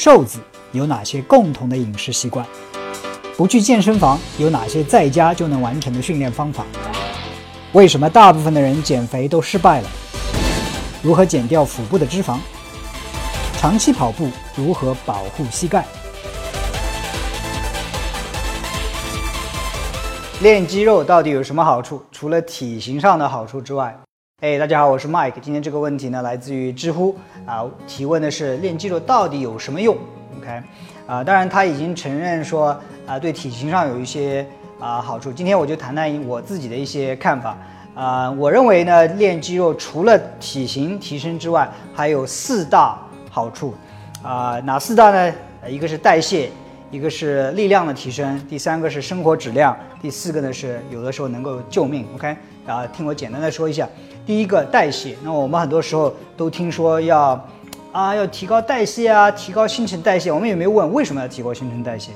瘦子有哪些共同的饮食习惯？不去健身房有哪些在家就能完成的训练方法？为什么大部分的人减肥都失败了？如何减掉腹部的脂肪？长期跑步如何保护膝盖？练肌肉到底有什么好处？除了体型上的好处之外，哎，大家好，我是 Mike。今天这个问题呢，来自于知乎啊，提问的是练肌肉到底有什么用？OK，啊，当然他已经承认说啊，对体型上有一些啊好处。今天我就谈谈我自己的一些看法。啊，我认为呢，练肌肉除了体型提升之外，还有四大好处。啊，哪四大呢？一个是代谢，一个是力量的提升，第三个是生活质量，第四个呢是有的时候能够救命。OK，啊，听我简单的说一下。第一个代谢，那我们很多时候都听说要啊要提高代谢啊，提高新陈代谢。我们有没问为什么要提高新陈代谢？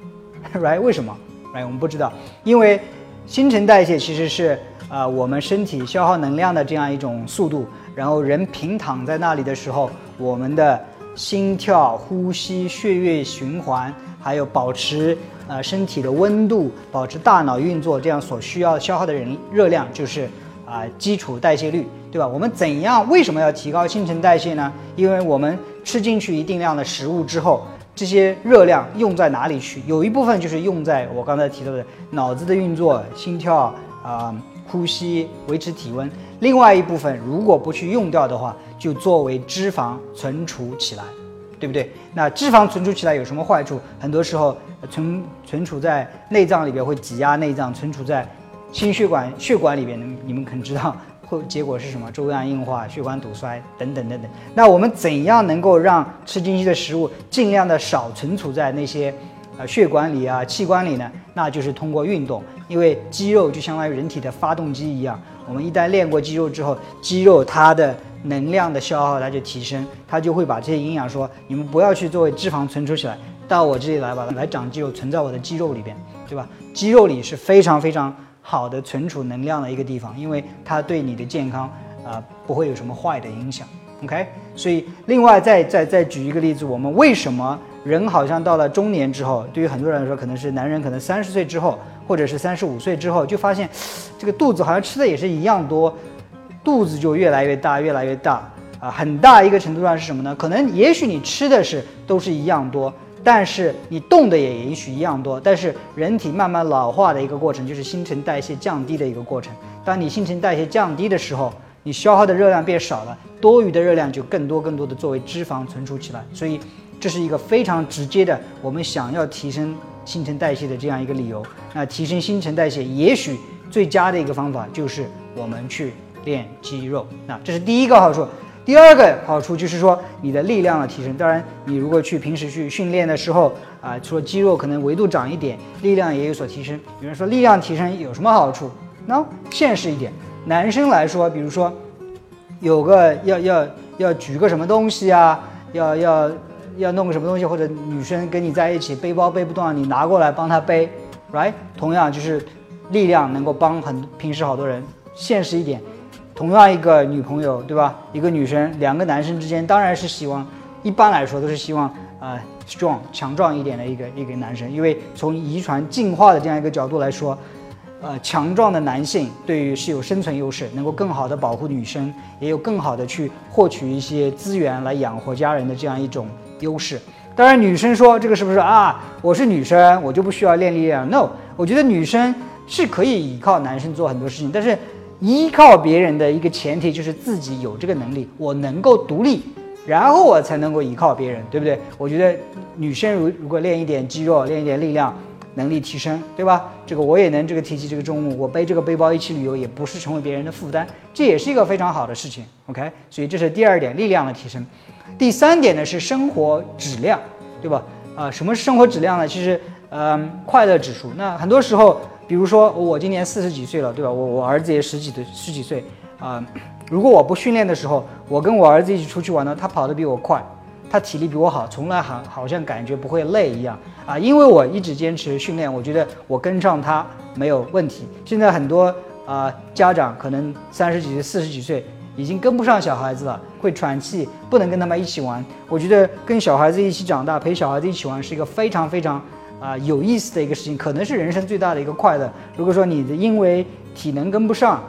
Right？为什么？Right？我们不知道，因为新陈代谢其实是。啊，我们身体消耗能量的这样一种速度，然后人平躺在那里的时候，我们的心跳、呼吸、血液循环，还有保持呃身体的温度、保持大脑运作，这样所需要消耗的人热量就是啊基础代谢率，对吧？我们怎样为什么要提高新陈代谢呢？因为我们吃进去一定量的食物之后，这些热量用在哪里去？有一部分就是用在我刚才提到的脑子的运作、心跳啊。呼吸维持体温，另外一部分如果不去用掉的话，就作为脂肪存储起来，对不对？那脂肪存储起来有什么坏处？很多时候存存储在内脏里边会挤压内脏，存储在心血管血管里边，你们你们肯知道会结果是什么？粥样硬化、血管堵塞等等等等。那我们怎样能够让吃进去的食物尽量的少存储在那些？啊，血管里啊，器官里呢，那就是通过运动，因为肌肉就相当于人体的发动机一样。我们一旦练过肌肉之后，肌肉它的能量的消耗它就提升，它就会把这些营养说，你们不要去作为脂肪存储起来，到我这里来吧，来长肌肉，存在我的肌肉里边，对吧？肌肉里是非常非常好的存储能量的一个地方，因为它对你的健康啊不会有什么坏的影响。OK，所以另外再再再举一个例子，我们为什么？人好像到了中年之后，对于很多人来说，可能是男人，可能三十岁之后，或者是三十五岁之后，就发现这个肚子好像吃的也是一样多，肚子就越来越大，越来越大啊！很大一个程度上是什么呢？可能也许你吃的是都是一样多，但是你动的也也许一样多，但是人体慢慢老化的一个过程，就是新陈代谢降低的一个过程。当你新陈代谢降低的时候，你消耗的热量变少了，多余的热量就更多更多的作为脂肪存储起来，所以。这是一个非常直接的，我们想要提升新陈代谢的这样一个理由。那提升新陈代谢，也许最佳的一个方法就是我们去练肌肉。那这是第一个好处。第二个好处就是说你的力量的提升。当然，你如果去平时去训练的时候啊，除了肌肉可能维度长一点，力量也有所提升。有人说力量提升有什么好处？那现实一点，男生来说，比如说有个要要要举个什么东西啊，要要。要弄个什么东西，或者女生跟你在一起背包背不动，你拿过来帮她背，right？同样就是力量能够帮很平时好多人。现实一点，同样一个女朋友，对吧？一个女生，两个男生之间当然是希望，一般来说都是希望啊，strong 强壮一点的一个一个男生，因为从遗传进化的这样一个角度来说，呃，强壮的男性对于是有生存优势，能够更好的保护女生，也有更好的去获取一些资源来养活家人的这样一种。优势，当然女生说这个是不是啊？我是女生，我就不需要练力量。No，我觉得女生是可以依靠男生做很多事情，但是依靠别人的一个前提就是自己有这个能力，我能够独立，然后我才能够依靠别人，对不对？我觉得女生如如果练一点肌肉，练一点力量，能力提升，对吧？这个我也能这个提起这个重物，我背这个背包一起旅游，也不是成为别人的负担，这也是一个非常好的事情。OK，所以这是第二点，力量的提升。第三点呢是生活质量，对吧？啊，什么是生活质量呢？其实，嗯，快乐指数。那很多时候，比如说我今年四十几岁了，对吧？我我儿子也十几的十几岁啊。如果我不训练的时候，我跟我儿子一起出去玩呢，他跑得比我快，他体力比我好，从来好好像感觉不会累一样啊。因为我一直坚持训练，我觉得我跟上他没有问题。现在很多啊家长可能三十几岁、四十几岁。已经跟不上小孩子了，会喘气，不能跟他们一起玩。我觉得跟小孩子一起长大，陪小孩子一起玩是一个非常非常啊有意思的一个事情，可能是人生最大的一个快乐。如果说你的因为体能跟不上，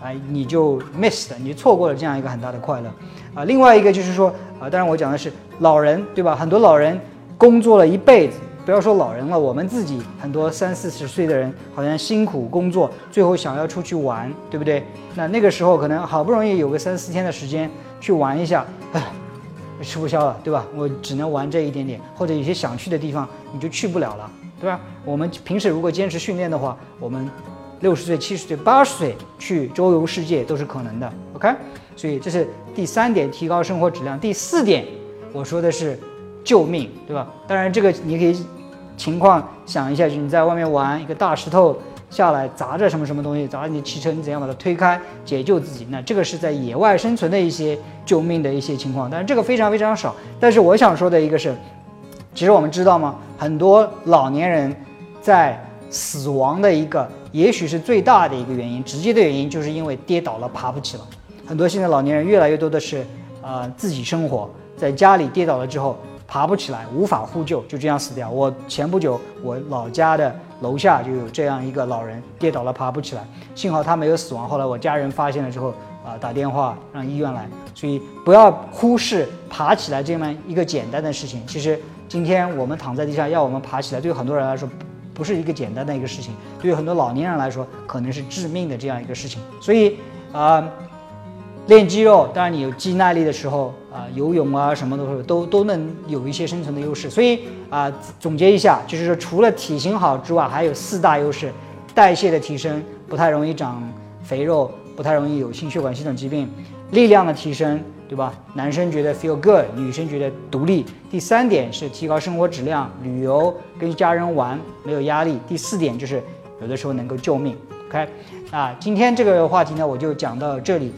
啊，你就 missed，，你就错过了这样一个很大的快乐。啊，另外一个就是说，啊，当然我讲的是老人，对吧？很多老人工作了一辈子。不要说老人了，我们自己很多三四十岁的人，好像辛苦工作，最后想要出去玩，对不对？那那个时候可能好不容易有个三四天的时间去玩一下，唉，吃不消了，对吧？我只能玩这一点点，或者有些想去的地方你就去不了了，对吧？我们平时如果坚持训练的话，我们六十岁、七十岁、八十岁去周游世界都是可能的，OK？所以这是第三点，提高生活质量。第四点，我说的是。救命，对吧？当然，这个你可以情况想一下，就是你在外面玩，一个大石头下来砸着什么什么东西，砸着你汽车，你怎样把它推开解救自己？那这个是在野外生存的一些救命的一些情况，但是这个非常非常少。但是我想说的一个是，其实我们知道吗？很多老年人在死亡的一个，也许是最大的一个原因，直接的原因就是因为跌倒了爬不起了。很多现在老年人越来越多的是，呃，自己生活在家里跌倒了之后。爬不起来，无法呼救，就这样死掉。我前不久，我老家的楼下就有这样一个老人跌倒了，爬不起来，幸好他没有死亡。后来我家人发现了之后，啊，打电话让医院来。所以不要忽视爬起来这么一个简单的事情。其实今天我们躺在地上要我们爬起来，对很多人来说不是一个简单的一个事情，对于很多老年人来说可能是致命的这样一个事情。所以啊。练肌肉，当然你有肌耐力的时候啊，游泳啊什么的都都能有一些生存的优势。所以啊，总结一下，就是说除了体型好之外，还有四大优势：代谢的提升，不太容易长肥肉，不太容易有心血管系统疾病；力量的提升，对吧？男生觉得 feel good，女生觉得独立。第三点是提高生活质量，旅游跟家人玩没有压力。第四点就是有的时候能够救命。OK，啊，今天这个话题呢，我就讲到这里。